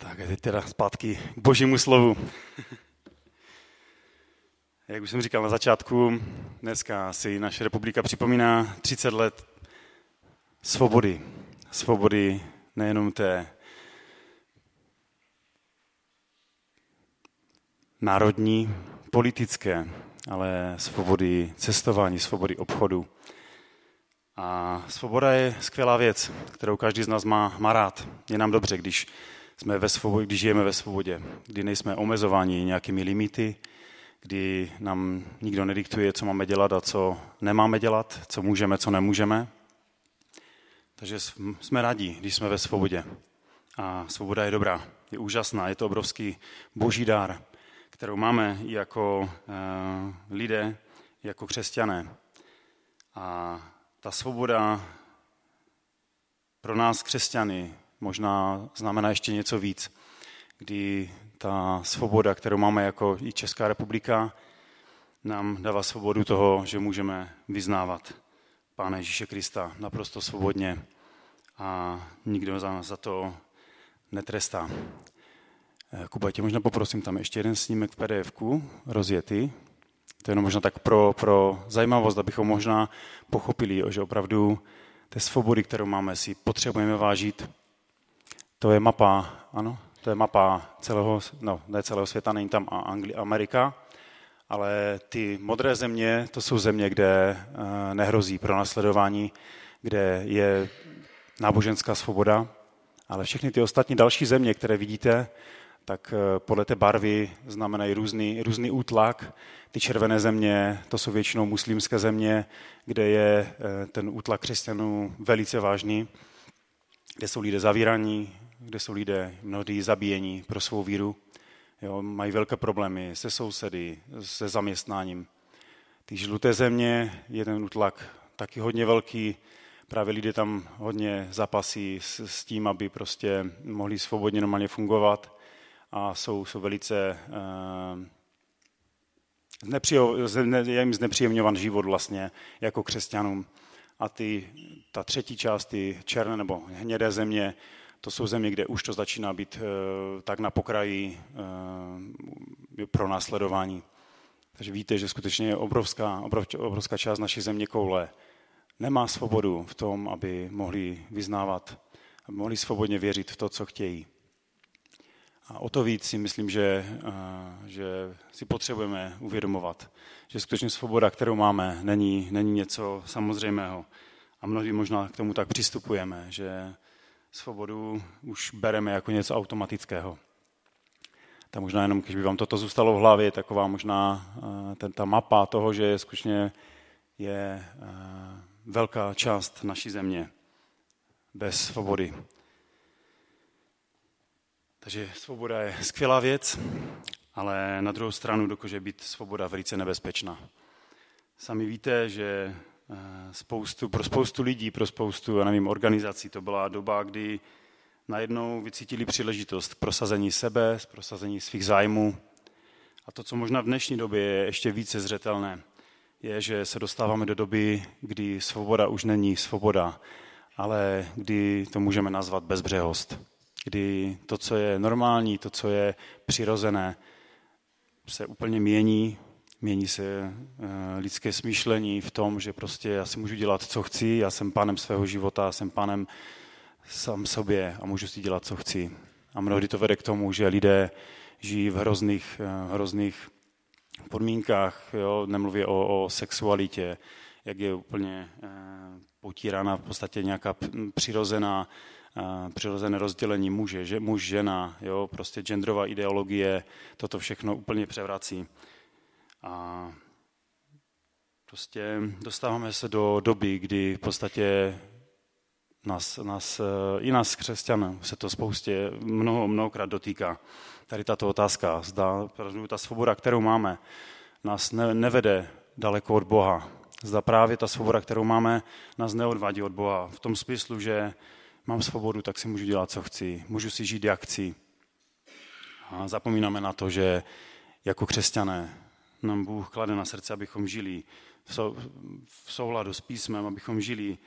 Tak a teď teda zpátky k božímu slovu. Jak už jsem říkal na začátku, dneska si naše republika připomíná 30 let svobody. Svobody nejenom té národní, politické, ale svobody cestování, svobody obchodu. A svoboda je skvělá věc, kterou každý z nás má, má rád. Je nám dobře, když, jsme ve svobodě, když žijeme ve svobodě, kdy nejsme omezováni nějakými limity, kdy nám nikdo nediktuje, co máme dělat a co nemáme dělat, co můžeme, co nemůžeme. Takže jsme rádi, když jsme ve svobodě. A svoboda je dobrá, je úžasná, je to obrovský boží dár, kterou máme jako uh, lidé, jako křesťané. A ta svoboda pro nás křesťany možná znamená ještě něco víc, kdy ta svoboda, kterou máme jako i Česká republika, nám dává svobodu toho, že můžeme vyznávat Pána Ježíše Krista naprosto svobodně a nikdo za nás za to netrestá. Kuba, tě možná poprosím tam ještě jeden snímek v pdf rozjetý. To je jenom možná tak pro, pro zajímavost, abychom možná pochopili, že opravdu té svobody, kterou máme, si potřebujeme vážit. To je mapa, ano, to je mapa celého, no ne celého světa, není tam Angli, Amerika, ale ty modré země, to jsou země, kde eh, nehrozí pro nasledování, kde je náboženská svoboda, ale všechny ty ostatní další země, které vidíte, tak eh, podle té barvy znamenají různý, různý útlak. Ty červené země, to jsou většinou muslimské země, kde je eh, ten útlak křesťanů velice vážný, kde jsou lidé zavíraní, kde jsou lidé mnohdy zabíjení pro svou víru. Jo, mají velké problémy se sousedy, se zaměstnáním. Ty žluté země je ten útlak taky hodně velký, právě lidé tam hodně zapasí s, s tím, aby prostě mohli svobodně normálně fungovat a jsou, jsou velice uh, je jim znepříjemňovan život vlastně jako křesťanům. A ty, ta třetí část, ty černé nebo hnědé země, to jsou země, kde už to začíná být uh, tak na pokraji uh, pro následování. Takže víte, že skutečně je obrovská, obrovská část naší země koule nemá svobodu v tom, aby mohli vyznávat, aby mohli svobodně věřit v to, co chtějí. A o to víc si myslím, že, že si potřebujeme uvědomovat, že skutečně svoboda, kterou máme, není, není něco samozřejmého. A mnohdy možná k tomu tak přistupujeme, že svobodu už bereme jako něco automatického. Tak možná jenom, když by vám toto zůstalo v hlavě, taková možná ten, ta mapa toho, že skutečně je velká část naší země bez svobody. Takže svoboda je skvělá věc, ale na druhou stranu dokáže být svoboda velice nebezpečná. Sami víte, že eh, spoustu, pro spoustu lidí, pro spoustu, já nevím, organizací, to byla doba, kdy najednou vycítili příležitost k prosazení sebe, k prosazení svých zájmů. A to, co možná v dnešní době je ještě více zřetelné, je, že se dostáváme do doby, kdy svoboda už není svoboda, ale kdy to můžeme nazvat bezbřehost kdy to, co je normální, to, co je přirozené, se úplně mění, mění se eh, lidské smýšlení v tom, že prostě já si můžu dělat, co chci, já jsem pánem svého života, já jsem pánem sám sobě a můžu si dělat, co chci. A mnohdy to vede k tomu, že lidé žijí v hrozných, eh, hrozných podmínkách, jo? nemluvě o, o sexualitě, jak je úplně eh, potírána v podstatě nějaká přirozená přirozené rozdělení muže, že, muž, žena, jo, prostě genderová ideologie, toto všechno úplně převrací. A prostě dostáváme se do doby, kdy v podstatě nás, nás, i nás křesťanů se to spoustě mnoho, mnohokrát dotýká. Tady tato otázka, zda ta svoboda, kterou máme, nás ne, nevede daleko od Boha. Zda právě ta svoboda, kterou máme, nás neodvádí od Boha. V tom smyslu, že mám svobodu, tak si můžu dělat, co chci, můžu si žít, jak chci. A zapomínáme na to, že jako křesťané nám Bůh klade na srdce, abychom žili v souladu s písmem, abychom žili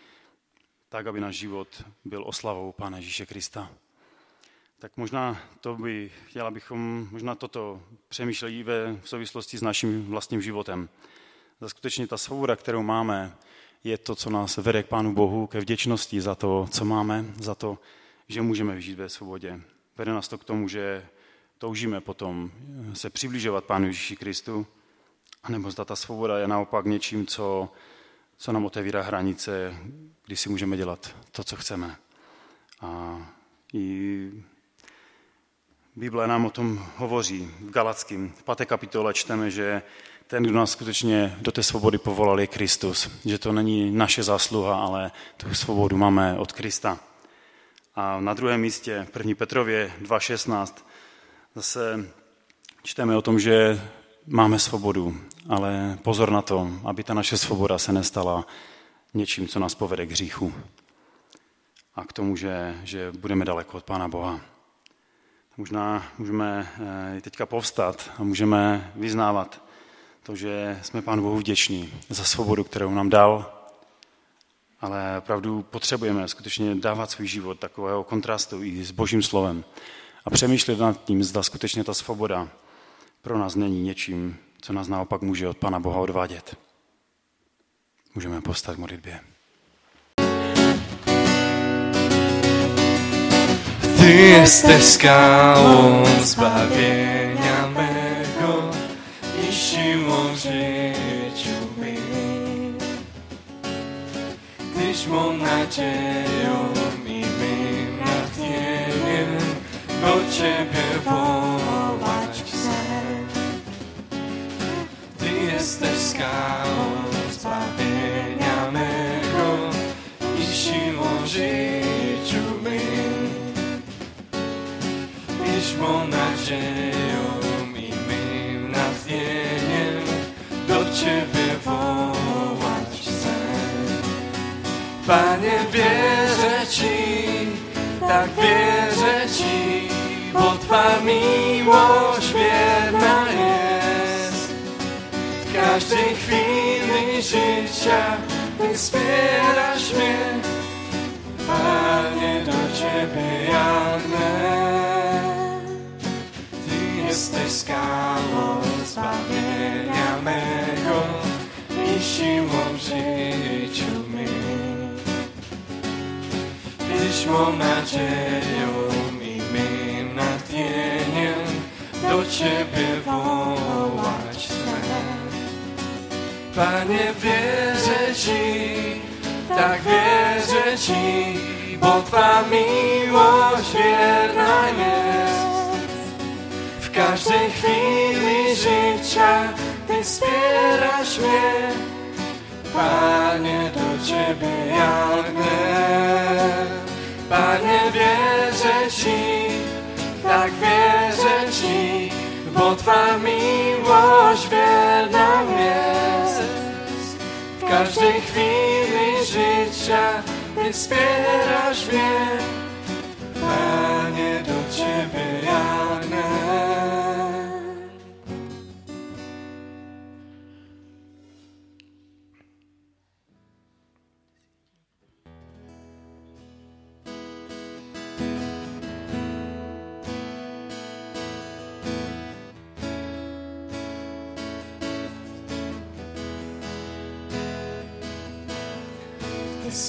tak, aby náš život byl oslavou Pána Ježíše Krista. tak možná to by chtěla, abychom možná toto přemýšleli ve v souvislosti s naším vlastním životem. Za skutečně ta svoboda, kterou máme, je to, co nás vede k Pánu Bohu, ke vděčnosti za to, co máme, za to, že můžeme žít ve svobodě. Vede nás to k tomu, že toužíme potom se přibližovat Pánu Ježíši Kristu, anebo zda ta svoboda je naopak něčím, co, co nám otevírá hranice, kdy si můžeme dělat to, co chceme. A i Bible nám o tom hovoří. V Galackém v 5. kapitole čteme, že ten, kdo nás skutečně do té svobody povolal, je Kristus. Že to není naše zásluha, ale tu svobodu máme od Krista. A na druhém místě, v 1. Petrově 2.16, zase čteme o tom, že máme svobodu, ale pozor na to, aby ta naše svoboda se nestala něčím, co nás povede k hříchu a k tomu, že, že budeme daleko od Pána Boha. Možná můžeme eh, teďka povstat a můžeme vyznávat to, že jsme Pánu Bohu vděční za svobodu, kterou nám dal, ale opravdu potřebujeme skutečně dávat svůj život takového kontrastu i s Božím slovem a přemýšlet nad tím, zda skutečně ta svoboda pro nás není něčím, co nás naopak může od Pana Boha odvádět. Můžeme povstat k modlitbě. Ty jesteś skałą zbawienia mego i siłą w życiu mym. Tyś mą nadzieją i mym natchnieniem do Ciebie wołać jesteś skałą zbawienia mego i siłą w życiu mym. Tyś mą nadzieją i mym natchnieniem do Ciebie wołać chcę. Panie, wierzę Ci, tak wierzę Ci, bo Twa miłość wierna jest. Każdej chwili życia wspierasz mnie, Panie, do Ciebie jagnę. Ty jesteś skałą zbawienia mego i siłą w życiu mym. Tyś mą nadzieją i mym natchnieniem do Ciebie chcę. Panie, wierzę Ci, tak wierzę Ci, bo Twa miłość wierna jest. W każdej chwili życia Ty wspierasz mnie, Panie, do Ciebie jagnę. Panie, wierzę Ci, tak wierzę Ci, bo Twa miłość wierna jest. Każdej chwili życia Ty wspierasz mnie, Panie, do Ciebie jagnę.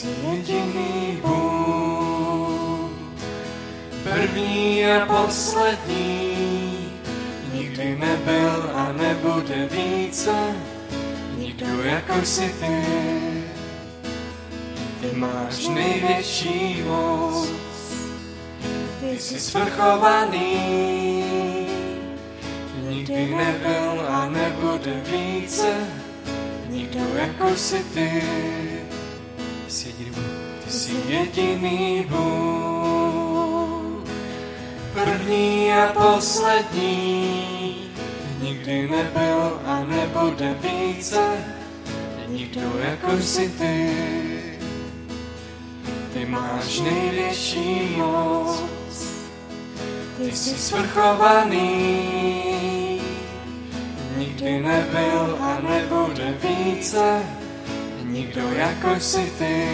Jsi Jediný Bůh, první a poslední, nikdy nebyl a nebude více, nikdo jako jsi ty. Ty máš největší moc, ty jsi svrchovaný, nikdy nebyl a nebude více, nikdo jako jsi ty. Jsi jediný Bůh. Ty jsi jediný Bůh, první a poslední, nikdy nebyl a nebude více, nikdo jako jsi ty. Ty máš největší moc, ty jsi svrchovaný, nikdy nebyl a nebude více, nikdo jako jsi ty.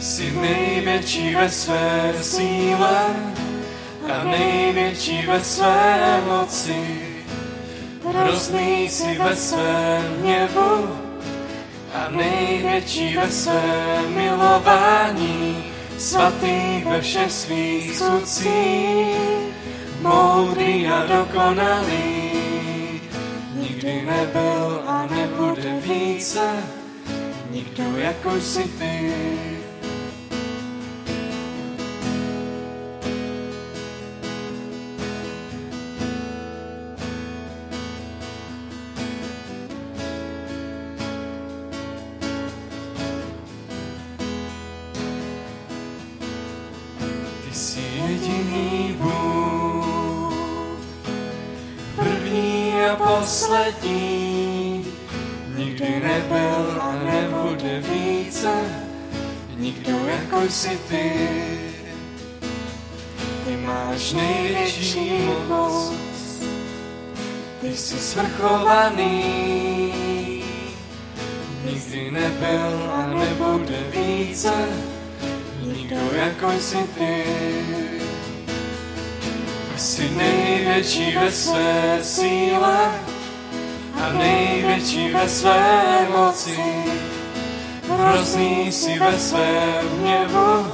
Jsi největší ve své síle a největší ve své moci. Hrozný jsi ve svém hněvu a největší ve svém milování. Svatý ve všech svých skutcích, moudrý a dokonalý. Nikdy nebyl a nebude více, nikdo jako ty. Ty poslední, nikdy nebyl a nebude více, nikdo jako jsi ty. Ty máš největší moc, ty jsi svrchovaný, nikdy nebyl a nebude více, nikdo jako jsi ty. Jsi největší ve své síle a největší ve své moci. Hrozný jsi ve svém hněvu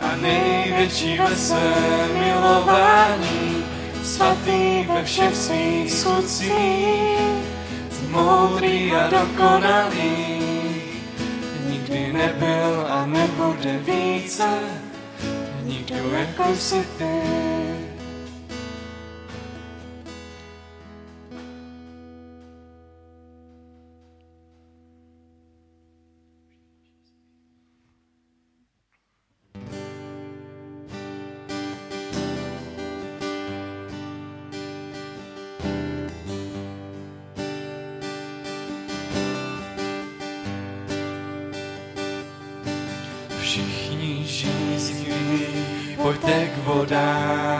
a největší ve svém milování. Svatý ve všech svých skutcích, moudrý a dokonalý. Nikdy nebyl a nebude více, nikdo jako jsi ty. Pojďte k vodám.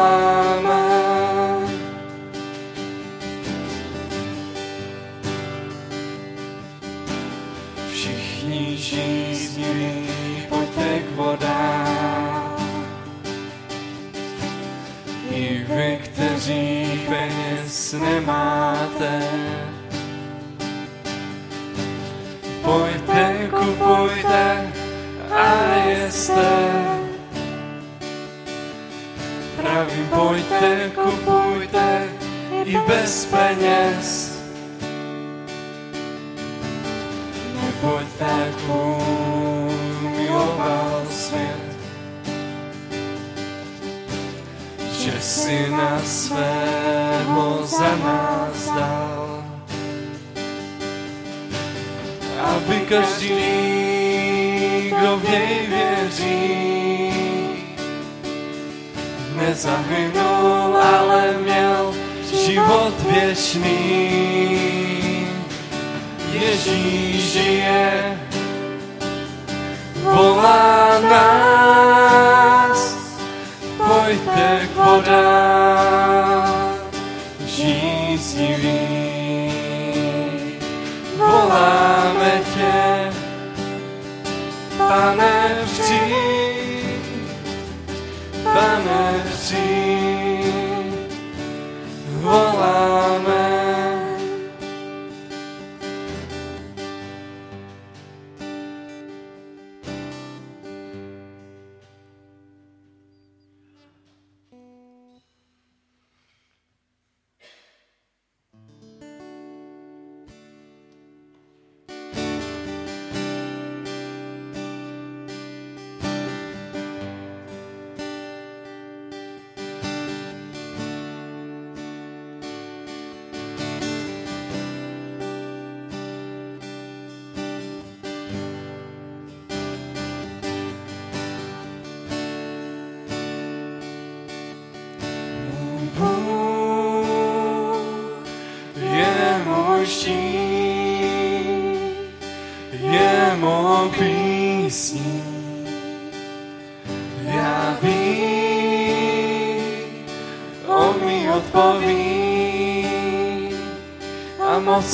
Voláme. Všichni žízniví,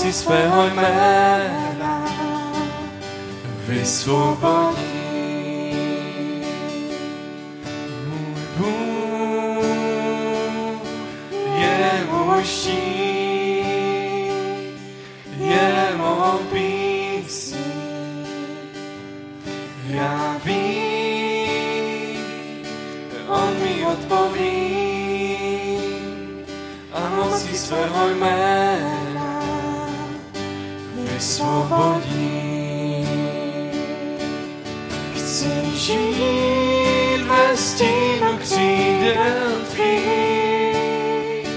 moci svého jména vysvobodí. Můj Bůh je můj štít, je mou písní. Já vím, on mi odpoví a mocí svého jména vysvobodí. Chci žít ve stínu křídel tvých.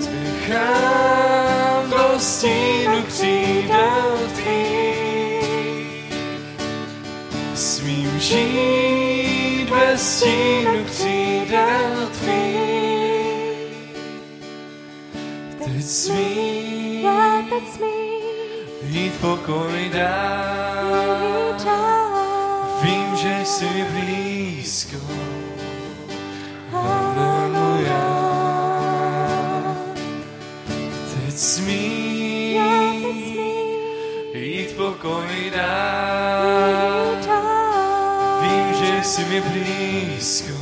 Spěchám do stínu křídel tvých. Smím žít ve stínu pokoj dál. Vím, že jsi blízko. Smím Já teď smím jít pokoj dál. Vím, že jsi mi blízko.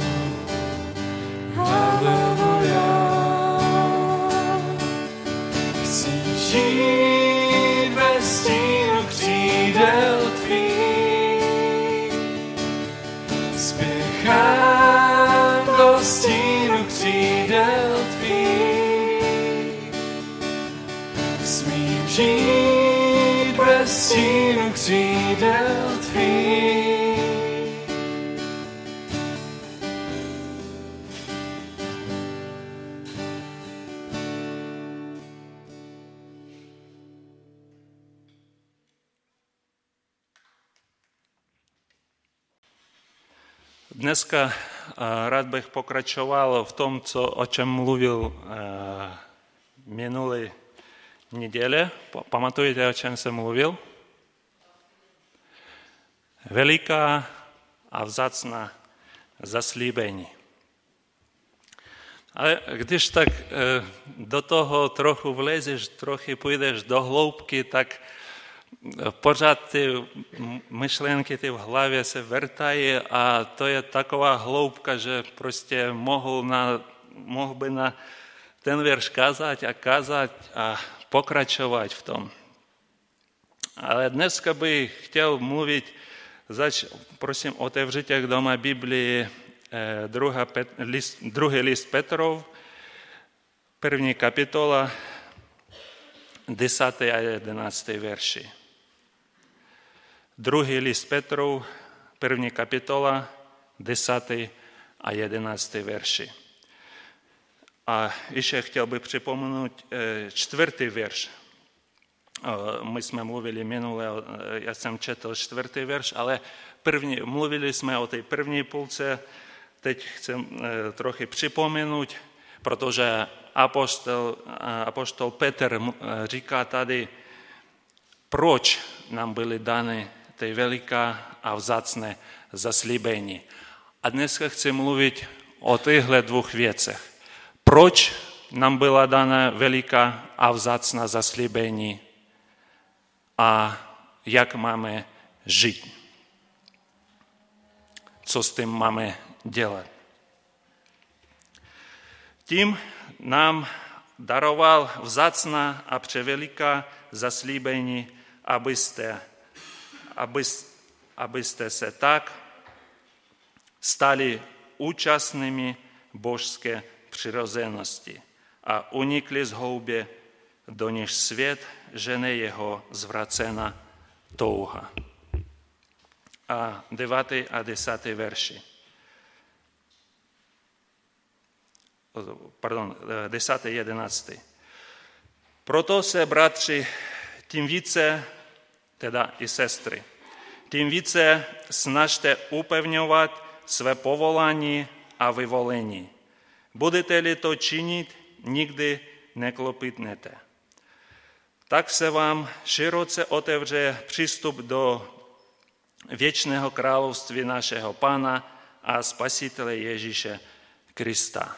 Dneska rád bych pokračoval v tom, co, o čem mluvil minulý neděle. Pa- Pamatujete, o čem jsem mluvil? veliká a vzácná zaslíbení. Але když так до того трохи влезеш, трохи пойдеш до глубки, так пожад ти мишленки ти в голові се вертає, а то є такова глубка, що просто мог, на, мог би на ten вірш казати, а казати, а покрачувати в тому. Але днеска би хотів мовити zač, prosím, otevřete doma Biblii eh, druhá, Pet, list, druhý list Petrov, první kapitola, 10. a 11. verši. Druhý list Petrov, první kapitola, 10. a 11. verši. A ještě chtěl bych připomenout eh, čtvrtý verš. Eh, My jsme mluvili minule, eh, já jsem četl čtvrtý verš, ale první, mluvili jsme o té první půlce, teď chcem eh, trochu připomenout, protože apostol, apostol Petr říká tady, proč nám byly dány ty veliká a vzácné zaslíbení. A dneska chci mluvit o těchto dvou věcech. Proč nám byla dána veliká a vzácná zaslíbení a jak máme žít. Co s tím máme dělat. Tím nám daroval vzácná a převeliká zaslíbení, abyste, abys, abyste se tak stali účastnými božské přirozenosti a unikli z houbě, do níž svět žene jeho zvracená touha. A 9. a 10. verši. Pardon, 10. 11. Proto se, bratři, tím více, teda i sestry, tím více snažte upevňovat své povolání a vyvolení. Budete-li to činit, nikdy neklopitnete. Tak se vám široce otevře přístup do věčného království našeho Pána a Spasitele Ježíše Krista.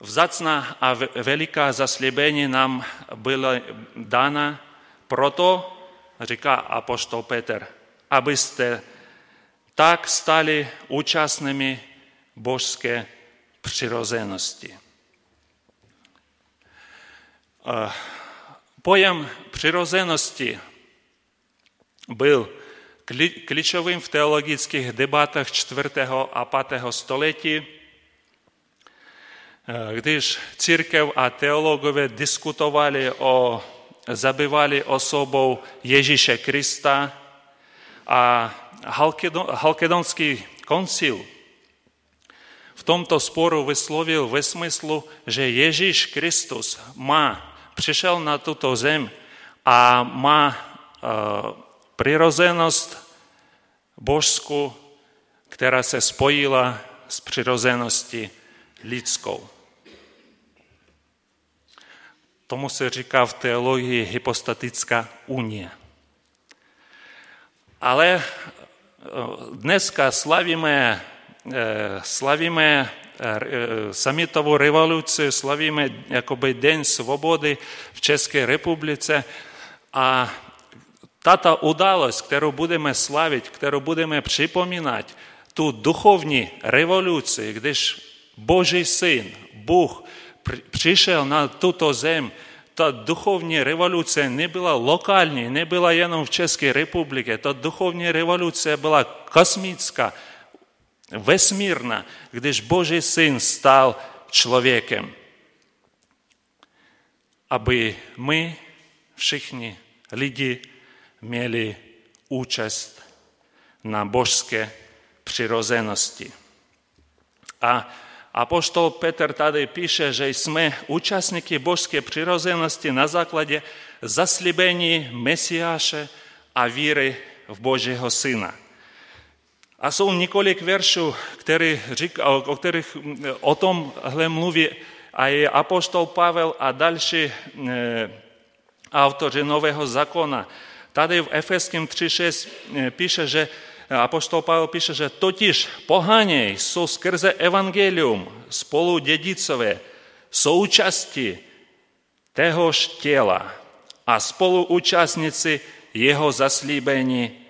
Vzácná a veliká zaslíbení nám byla dána proto, říká apoštol Petr, abyste tak stali účastnými božské přirozenosti. Pojem přirozenosti byl klíčovým v teologických debatách 4. a 5. století, když církev a teologové diskutovali o, zabývali osobou Ježíše Krista a Halkedonský koncil v tomto sporu vyslovil ve smyslu, že Ježíš Kristus má, přišel na tuto zem a má přirozenost božskou, která se spojila s přirozeností lidskou. Tomu se říká v teologii hypostatická unie. Ale dneska slavíme, slavíme Е, е, самі того революцію славимо якоби День Свободи в Чеській Републіці. А тата удалость, яку будемо славити, яку будемо припоминати, ту духовну революцію, коли Божий Син, Бог, прийшов на ту землю, та духовна революція не була локальною, не була єном в Чеській Републіці, та духовна революція була космічна – vesmírná, když Boží syn stal člověkem. Aby my všichni lidi měli účast na božské přirozenosti. A apoštol Petr tady píše, že jsme účastníky božské přirozenosti na základě zaslíbení Mesiáše a víry v Božího Syna. A jsou několik veršů, který říká, o kterých o tomhle mluví a je apoštol Pavel a další autoři Nového zákona. Tady v Efeským 3.6 píše, že apoštol Pavel píše, že totiž pohaně jsou skrze evangelium spolu dědicové součástí téhož těla a spoluúčastníci jeho zaslíbení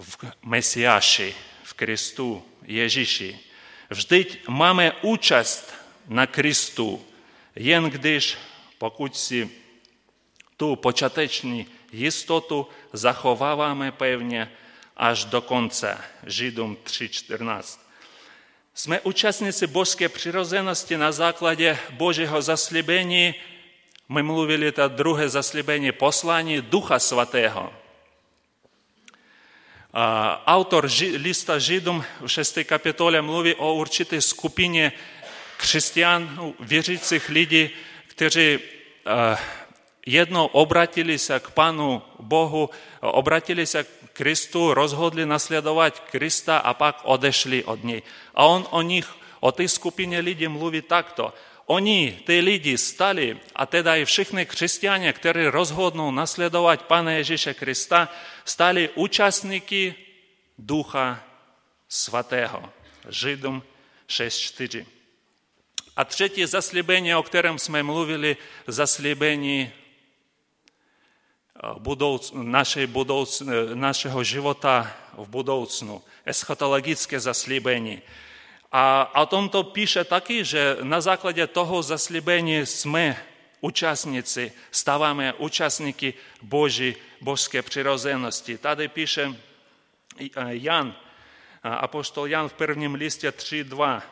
v Mesiáši, крісту Єжіші. Вждить маме участь на крісту, єн гдиш, покутці ту початечну істоту заховаваме певне аж до конца. Жидом 3.14. Сме учасниці Божської прирозеності на закладі Божого заслібення. Ми мовили та друге заслібення послання Духа Святого – Autor lista Židom w 6 kapitole mówi o určitej skupinie chrześcijan, wierzących ludzi, którzy jedno obratili k Panu Bogu, obratili się k Chrystu, rozhodli naśladować Krista a pak odeszli od niej. A on o nich, o tej skupinie ludzi mówi tak – Oni, ty lidi, stali, a teda i všichni křesťané, kteří rozhodnou nasledovat Pana Ježíše Krista, stali účastníky Ducha Svatého. Židům 6.4. A třetí zaslíbení, o kterém jsme mluvili, zaslíbení budouc, našej budouc, našeho života v budoucnu, eschatologické zaslíbení. A o tomto píše taky, že na základě toho zaslíbení jsme účastníci, stáváme účastníky Boží, božské přirozenosti. Tady píše Jan, apostol Jan v prvním listě 3.2,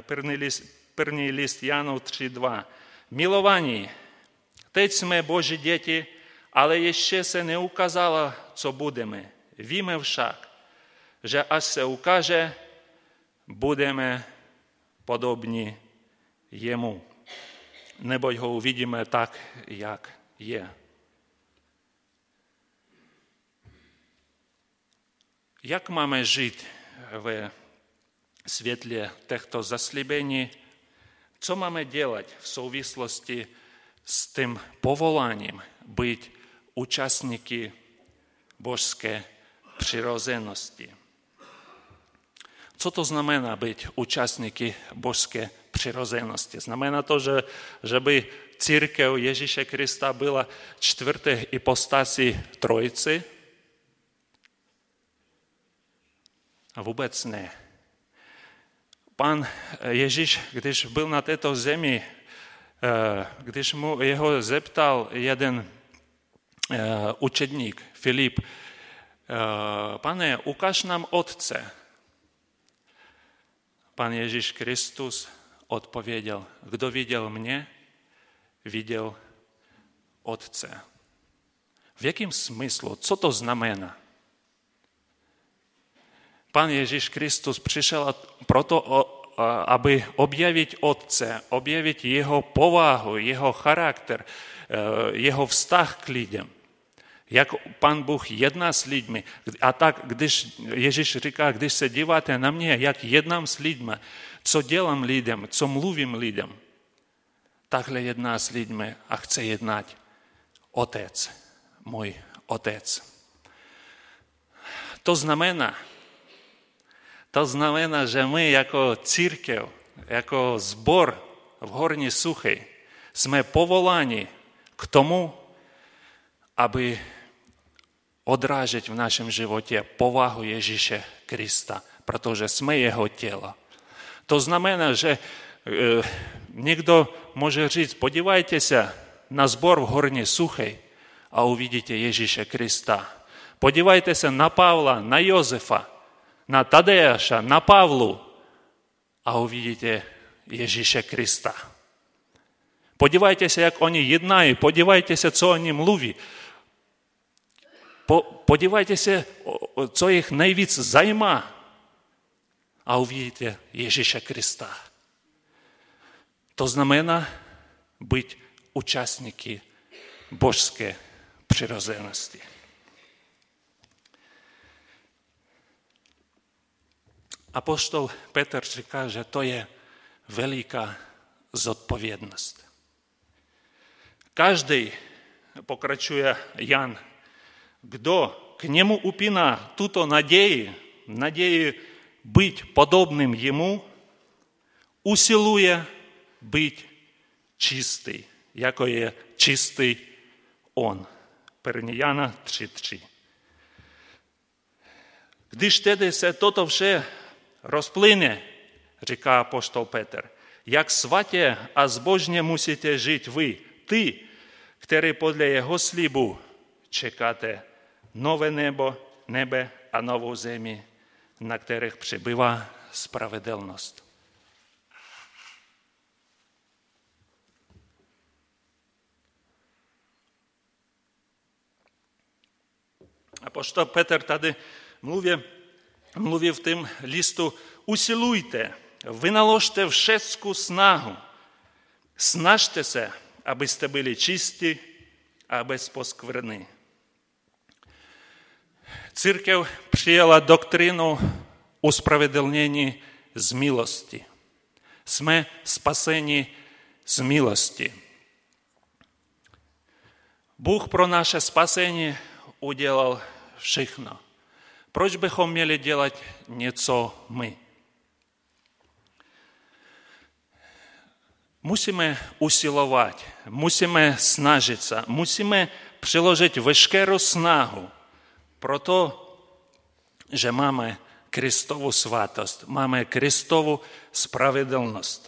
první list, první list Janu 3.2. Milovaní, teď jsme Boží děti, ale ještě se neukázalo, co budeme. Víme však, že až se ukáže, budeme podobni Jemu, nebo ho uvidíme tak, jak je. Як маємо жити в світлі тих, хто засліблені? Що маємо робити в совіслості з тим поволанням бути учасники Божської прирозеності? Co to znamená být účastníky božské přirozenosti? Znamená to, že, že by církev Ježíše Krista byla čtvrté hypostási trojici? A vůbec ne. Pan Ježíš, když byl na této zemi, eh, když mu jeho zeptal jeden eh, učedník, Filip, eh, pane, ukaž nám Otce. Pan Ježíš Kristus odpověděl, kdo viděl mě, viděl Otce. V jakém smyslu? Co to znamená? Pan Ježíš Kristus přišel proto, aby objevit Otce, objevit jeho povahu, jeho charakter, eh, jeho vztah k lidem. Jak pan Bůh jedná s lidmi. A tak, když Ježíš říká, když se díváte na mě, jak jednám s lidmi, co dělám lidem, co mluvím lidem, takhle jedná s lidmi a chce jednat Otec, můj Otec. To znamená, to znamená, že my jako církev, jako zbor v Horní Suchy jsme povoláni k tomu, aby životě povahu Ježíše Krista, protože jsme jeho tělo. To znamená, že e, někdo může říct, podívejte se na zbor v Horní Suchej a uvidíte Ježíše Krista. Podívejte se na Pavla, na Jozefa, na Tadeáša, na Pavlu a uvidíte Ježíše Krista. Podívejte se, jak oni jednají, podívejte se, co oni mluví подівайтеся цих найвіць займа, а увійдете Єжіша Христа. То знамена бути учасники божської прирозеності. Апостол Петр каже, то є велика зодповідність. Кожний, покрачує Ян Кто к нему упина, тут он надеи, надеи быть подобным ему, усилує быть чистий, яко є чистий он. Переніяна 3.3. Коли ж теди все тото все розплине, ріка апостол Петер, як сваті, а збожнє мусите жити ви, ти, який подле його слібу чекате нове небо, небе, а нову земі, на которых прибива справедливість. Апоштол Петер тоді мовив, мовив тим лісту, усілуйте, виналожте всецьку снагу, снажтеся, аби сте були чисті, аби споскверни. Církev přijala doktrínu uspravedlnění z milosti. Jsme spaseni z milosti. Bůh pro naše spasení udělal všechno. Proč bychom měli dělat něco my? Musíme usilovat, musíme snažit se, musíme přiložit veškerou snahu про то, że mamy Krystową swatost, mamy Krystową sprawiedliwość.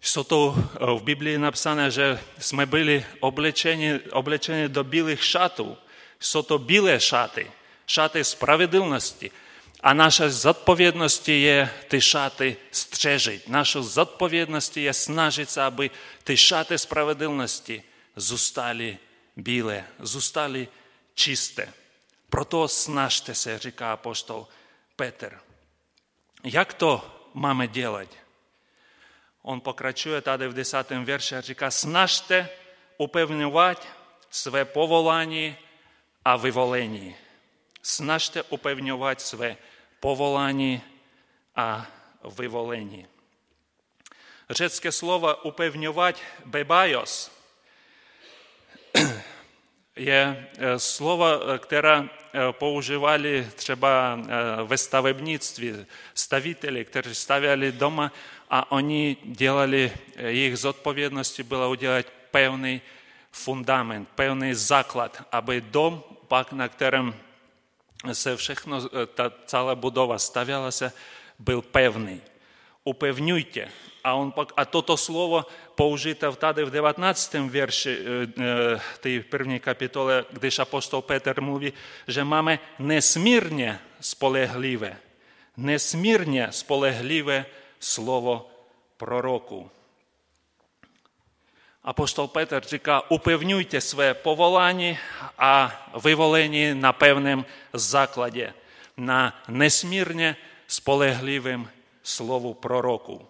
Що то в Біблії написано, що ми були облечені, облечені до білих шатів, що то білі шати, шати справедливості, а наша відповідальність є ті шати стрежить. Наша відповідальність є снажитися, аби ті шати справедливості зустали bílé, zůstaly čisté. Proto snažte se, říká apostol Petr. Jak to máme dělat? On pokračuje tady v desátém verši a říká, snažte upevňovat své povolání a vyvolení. Snažte upevňovat své povolání a vyvolení. Řecké slovo upevňovat bebajos je slovo, které používali třeba ve stavebnictví staviteli, kteří stavěli doma a oni dělali, jejich zodpovědností bylo udělat pevný фундамент, певний заклад, аби дом, пак, на якому все všechno, та ціла будова ставилася, був певний. Упевнюйте. А, он, а то, то слово – použite tady v 19. verši té první kapitole, když apostol Petr mluví, že máme nesmírně spolehlivé, nesmírně spolehlivé slovo proroku. Апостол Петр říká, упевнюйте своє поволання, а виволені на певним закладі, на несмірне сполегливим слову пророку.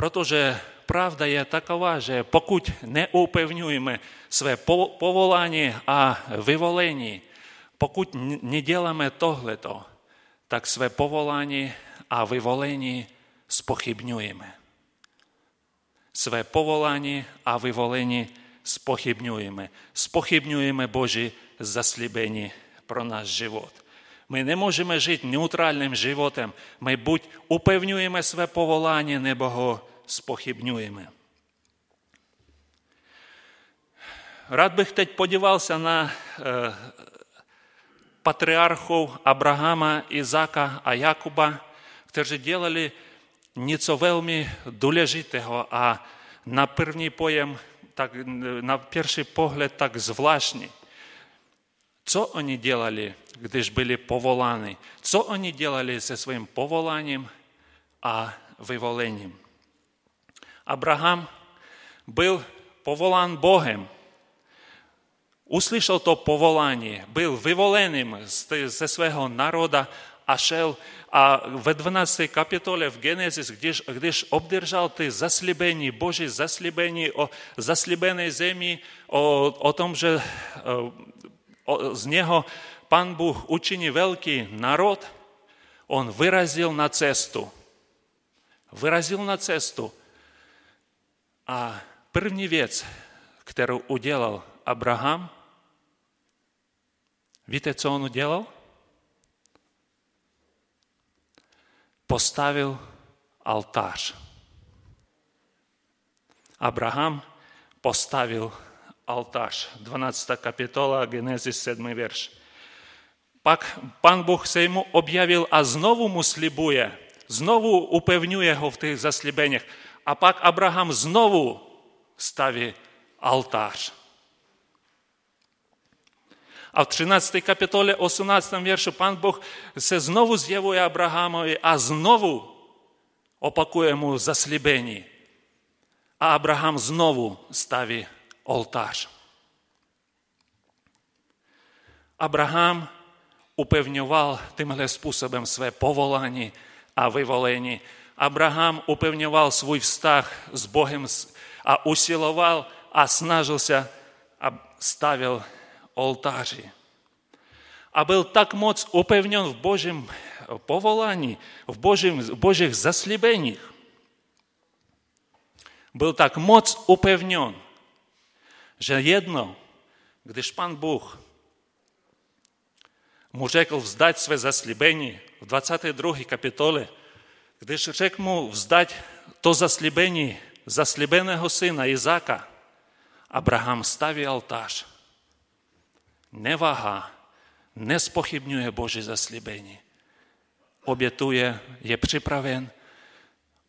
Protože pravda je taková, že pokud neupevňujeme své povolání a vyvolení, pokud neděláme tohleto, tak své povolání a vyvolení spochybňujeme. Své povolání a vyvolení spochybňujeme. Spochybňujeme Boží zaslíbení pro náš život. My nemůžeme žít neutrálním životem. My buď upevňujeme své povolání, nebo ho spochybňujeme. Rád bych teď podíval se na eh, patriarchů Abrahama, Izáka a Jakuba, kteří dělali něco velmi důležitého a na první pojem, tak, na první pohled tak zvláštní. Co oni dělali, když byli povoláni? Co oni dělali se svým povoláním a vyvolením? Абрагам был поволан Богом. Услышал то поволание, был выволенным со своего народа, а шел а в 12 капитоле в Генезис, где ж, где ж обдержал ты заслебение Божье, заслебение о заслебенной земли, о, о том, что о, э, о, с него Пан Бог учини великий народ, он выразил на цесту. Выразил на цесту. A první věc, kterou udělal Abraham, víte, co on udělal? Postavil altář. Abraham postavil altář. 12. kapitola, Genesis 7. verš. Pak pan Bůh se mu objavil a znovu mu slibuje, znovu upevňuje ho v těch zaslíbeních a pak Abraham znovu staví altář. A v 13. kapitole 18. verši pán Boh se znovu zjevuje Abrahamovi a znovu opakuje mu zaslíbení. А Абрагам знову ставі олтаж. Абрагам упевнював тим способом своє поволання, а виволені Абрагам упевнявал свой встах с Богом, а усиловал, оснажился, ставил алтарі. А был так моц упевнен в Божьем поволанні, в, Божьем, в Божьих заслібеннях. Был так моц упевнен, що, jedno, gdyż Pan Bóg mu rzekł wzdać swe zaslibenie w 22 kapitole – Když řeknu mu to zaslibeni, zaslíbeného syna Izaka, Abraham stawi ołtarz. Nie waha, nie spochybniuje Boże zaslibeni. Obietuje, je připraven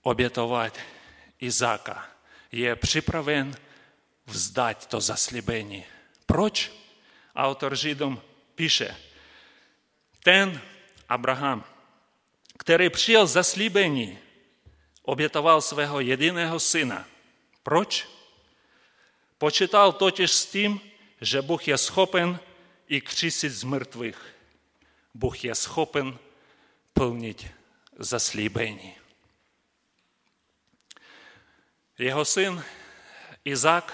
obietować Izaka. Je przyprawen вздать to заслібені. Proč автор жидом пише, Тен Абрагам który przyjął zaslíbení, obetował swego jedynego syna. Proč? Poczytał totiž z tym, że Bóg jest schopen i krzysić z mrtwych. Bóg jest schopen pełnić zaslíbení. Jeho syn Ізак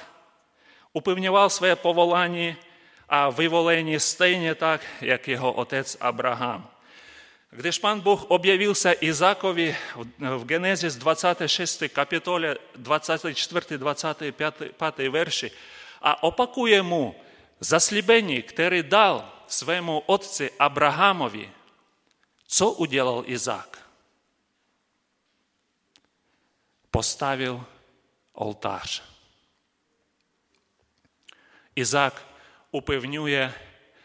upevňoval своє povolání a vyvolení stejně tak, як jeho отець Abraham. Gdyż Pan Bóg objawił się Izakowi w Genezis 26 kapitole 24-25 verši, a opakuje mu zaslibenie, które dal svému otci Abrahamovi. Co udělal Izak? Postavil ołtarz. Izak upewniuje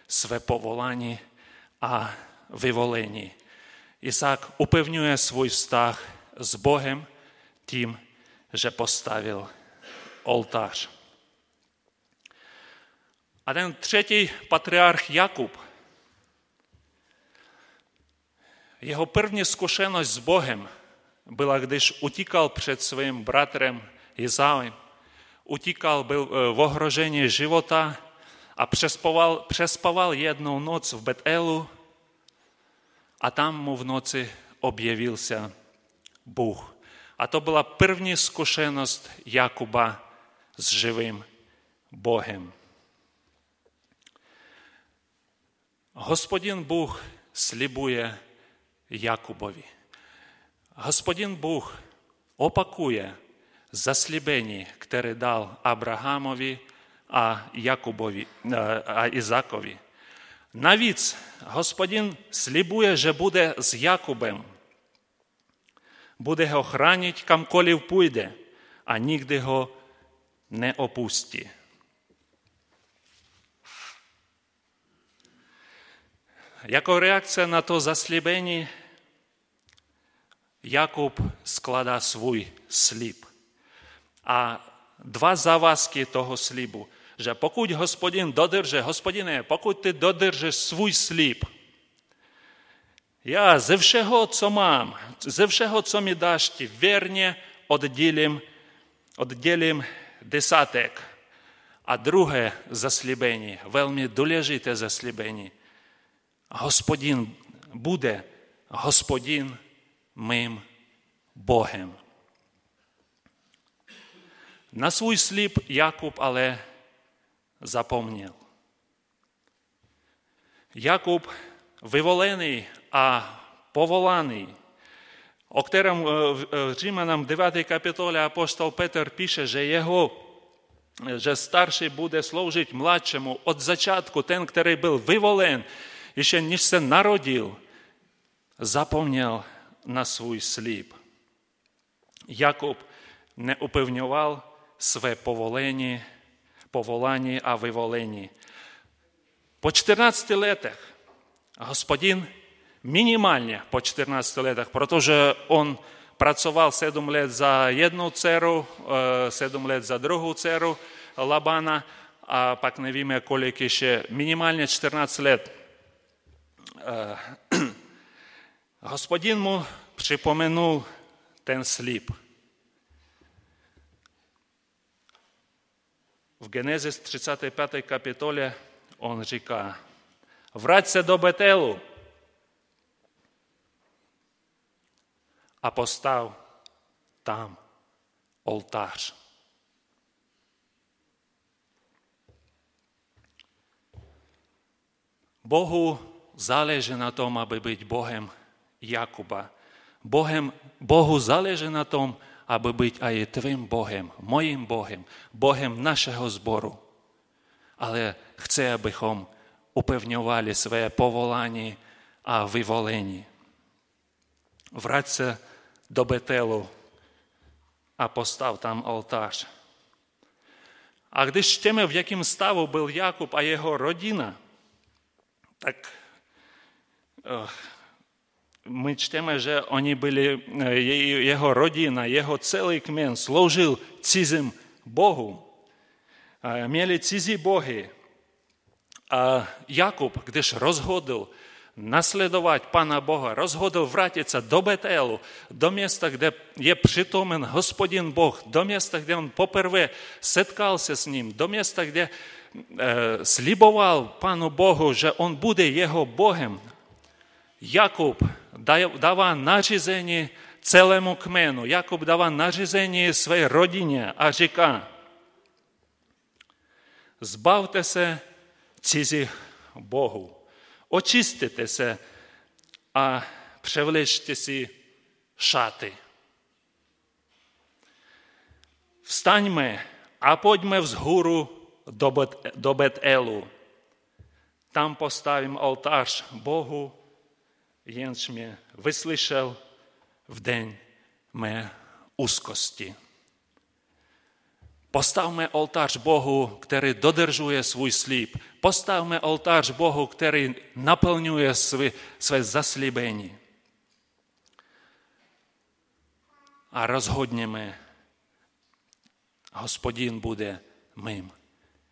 své povolání a vyvolení. Izák upevňuje svůj vztah s Bohem tím, že postavil oltář. A ten třetí patriarch Jakub, jeho první zkušenost s Bohem byla, když utíkal před svým bratrem Izáem. Utíkal, byl v ohrožení života a přespaval, přespaval jednou noc v Betelu а там му в ноці об'явився Бог. А то була первні скушеність Якуба з живим Богом. Господин Бог слібує Якубові. Господин Бог опакує заслібені, які дав Абрагамові, а Якубові, е, а Ізакові. Навіть господін слібує, що буде з Якубем, буде його хранить, камколів пуйде, а нігде його не опусті. Яка реакція на то заслібені, Якуб склада свій сліп. А два завазки того слібу – že pokud hospodin dodrže, hospodine, pokud ty dodržeš svůj slib, já ze všeho, co mám, ze všeho, co mi dáš, ti věrně oddělím, oddělím desátek. A druhé zaslíbení, velmi důležité zaslíbení, Господин буде Господин мим Богом. На свій сліп Якуб але запомнив. Якуб виволений, а поволаний, о котором в Римлянам 9 капітолі апостол Петр пише, що його że starszy буде служить младшему от зачатку, ten, который был выволен, еще неž se narodil, zapomněl na svůj slib. Jakub neupevňoval své povolení, поволанні, а виволенні. По 14 летах господин минимально по 14 летах, protože он працював 7 лет за одну церу, е, 7 лет за другу церу Лабана, а пак не віме, коліки ще мінімальне 14 лет. Е, господин му припоминув ten сліп. – В Генезис 35 капітолі он říká, враться до Бетелу а постав там олтар. Богу záleží na tom, aby byť Bohem Jakuba. Bohu záleží na tom, аби бути а твим Богом, моїм Богом, Богом нашого збору. Але хоче, абихом упевнювали своє поволання, а виволені. Враться до Бетелу, а постав там алтаж. А гди ж теми, в яким ставу був Якуб, а його родина, так my čteme, že oni byli, jeho rodina, jeho celý kmen sloužil cizím Bohu. Měli cizí bohy. A Jakub, když rozhodl nasledovat Pana Boha, rozhodl vrátit se do Betelu, do města, kde je přitomen hospodin Boh, do města, kde on poprvé setkal se s ním, do města, kde sliboval Panu Bohu, že on bude jeho Bohem, Jakub dává nařízení celému kmenu. Jakub dává nařízení své rodině a říká, zbavte se cizích bohů, očistěte se a převlečte si šaty. Vstaňme a pojďme vzhůru do Betelu. Tam postavím oltář Bohu, jenž mě vyslyšel v den mé úzkosti. Postavme oltář Bohu, který dodržuje svůj slib. Postavme oltář Bohu, který naplňuje své, své zaslíbení. A rozhodněme, hospodin bude mým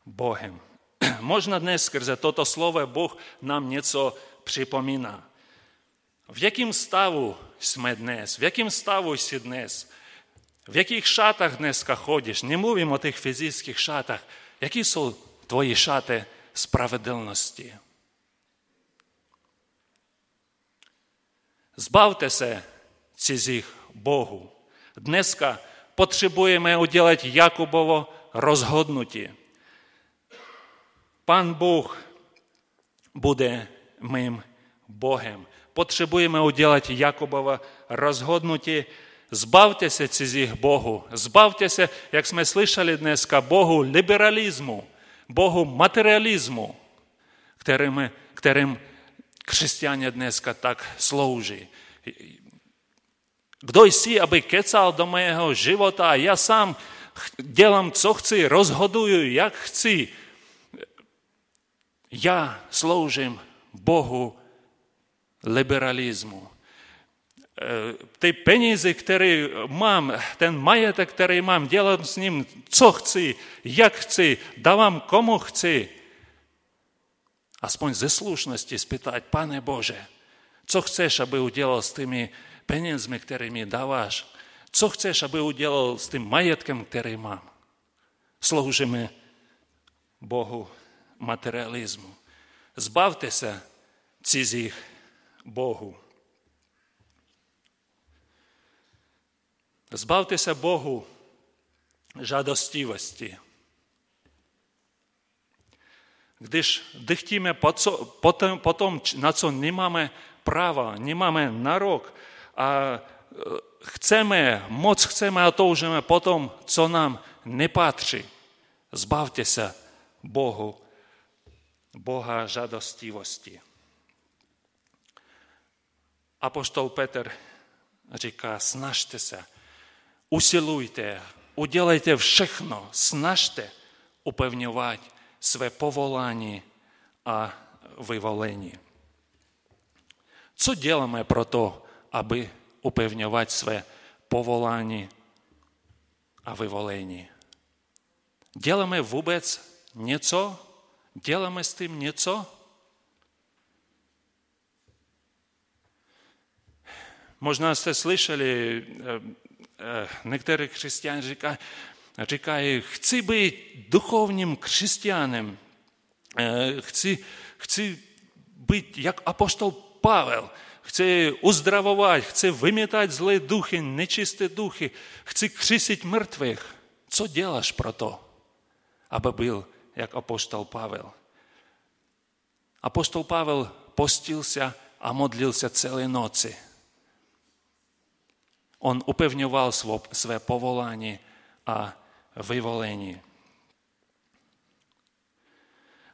Bohem. Možná dnes skrze toto slovo Bůh nám něco připomíná. в яким ставу сме днес, в яким ставу сі днес, в яких шатах днеска ходиш, не мовимо о тих фізичних шатах, які су твої шати справедливості. Збавтеся цізіх Богу. Днеска потребуємо уділати Якубово розгоднуті. Пан Бог буде мим Богом potrzebujemy udzielać Jakubowa rozhodnutie Збавтеся цих Богу, збавтеся, як ми слышали днеска, Богу лібералізму, Богу матеріалізму, которым, которым християне днеска так служить. Кто си, аби кецал до моєго живота, а я сам делам, що хочу, розгодую, як хочу. Я служим Богу Либералізму. Е, Ты пенізы, который мам, ten маєток, який мам, делал з ним, що, chci, як chci, давам кому chci. Аспонь зі слушності спитати, пане Боже, що co chcesz, aby з тими tymi які którymi даваш, що chcesz, аби udzielał з тим маєтком, który мам. Служимо Богу матеріалізму. Збавтеся цих Bohu. Zbavte se Bohu žádostivosti. Když dychtíme potom, potom, na co nemáme práva, nemáme nárok a e, chceme, moc chceme a toužíme potom, co nám nepatří. Zbavte se Bohu, Boha žádostivosti. Apoštol Petr říká, snažte se, usilujte, udělejte všechno, snažte upevňovat své povolání a vyvolení. Co děláme pro to, aby upevňovat své povolání a vyvolení? Děláme vůbec něco? Děláme s tím něco? Možná jste slyšeli některé křesťané říkají, říkají, chci být duchovním křesťanem, chci, chci být jak apostol Pavel, chci uzdravovat, chci vymětat zlé duchy, nečisté duchy, chci křisit mrtvých. Co děláš pro to, aby byl jak apostol Pavel? Apostol Pavel postil se a modlil se celé noci a vyvolení.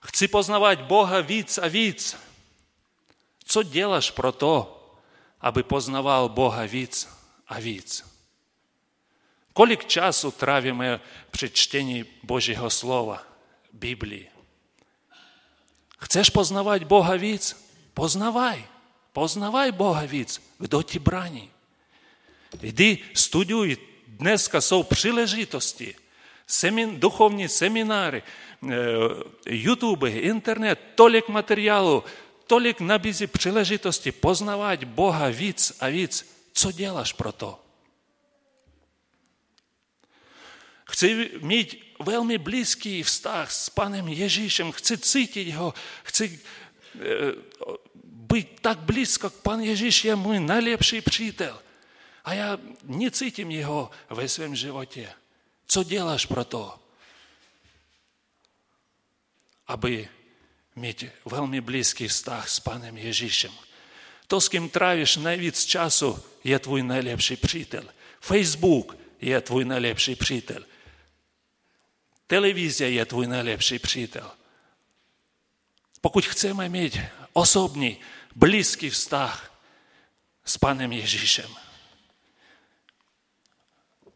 Chci poznávat Boha víc a víc. Co děláš pro to, aby poznával Boha víc a víc? Kolik času trávíme při čtení Božího slova, Biblii? Chceš poznávat Boha víc? Poznavaj. Poznavaj Boha víc. Kdo ti brání? Іди студюй, днеска сов прилежитості, семін, духовні семінари, е, ютуби, інтернет, толік матеріалу, толік на бізі прилежитості, познавати Бога віц, а віц. Що делаєш про то? Chci mít velmi blízký vztah s panem Ježíšem, chci cítit ho, chci e, být tak blízko, k pan Ježíš je můj nejlepší přítel. a já necítím jeho ve svém životě. Co děláš pro to? Aby mít velmi blízký vztah s Panem Ježíšem. To, s kým trávíš nejvíc času, je tvůj nejlepší přítel. Facebook je tvůj nejlepší přítel. Televize je tvůj nejlepší přítel. Pokud chceme mít osobní, blízký vztah s Panem Ježíšem,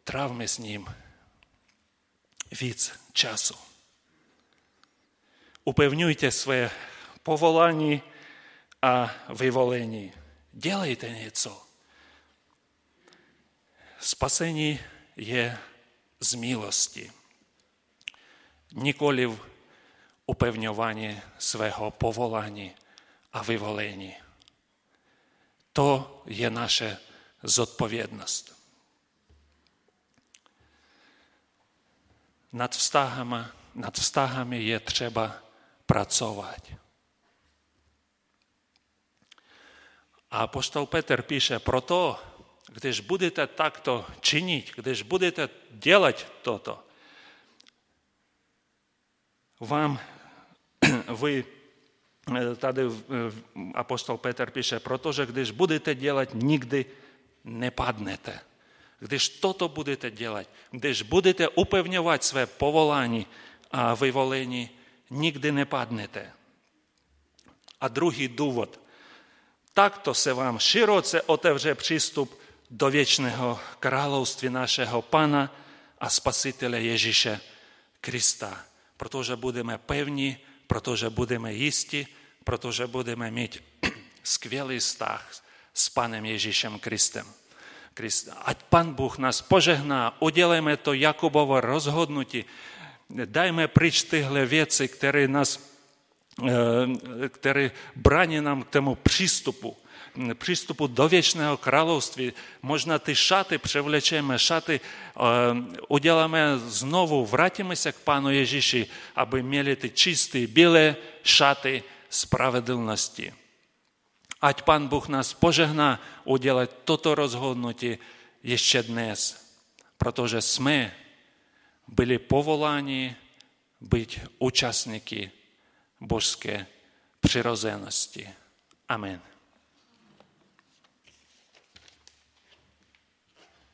травми з ним від часу. Упевнюйте своє поволанні, а виволенні. Делайте нецо. Спасені є з милості. Ніколи в упевнюванні свого поволання, а виволенні. То є наша зодповідність. Nad vztahami, nad vztahami je třeba pracovat. A apostol Petr píše, proto, když budete takto činit, když budete dělat toto, vám vy, tady apostol Petr píše, protože když budete dělat, nikdy nepadnete. Když toto budete dělat, když budete upevňovat své povolání a vyvolení, nikdy nepadnete. A druhý důvod. Takto se vám široce otevře přístup do věčného království našeho Pana a Spasitele Ježíše Krista. Protože budeme pevní, protože budeme jistí, protože budeme mít skvělý vztah s Panem Ježíšem Kristem. Krista. Ať Pan Bůh nás požehná, udělejme to Jakubovo rozhodnutí, dajme pryč tyhle věci, které nás které brání nám k tomu přístupu, přístupu do věčného království. Možná ty šaty převlečeme, šaty uděláme znovu, vrátíme se k Pánu Ježíši, aby měli ty čisté, bílé šaty spravedlnosti. Ať Pán Bůh nás požehná udělat toto rozhodnutí ještě dnes, protože jsme byli povoláni být účastníky božské přirozenosti. Amen.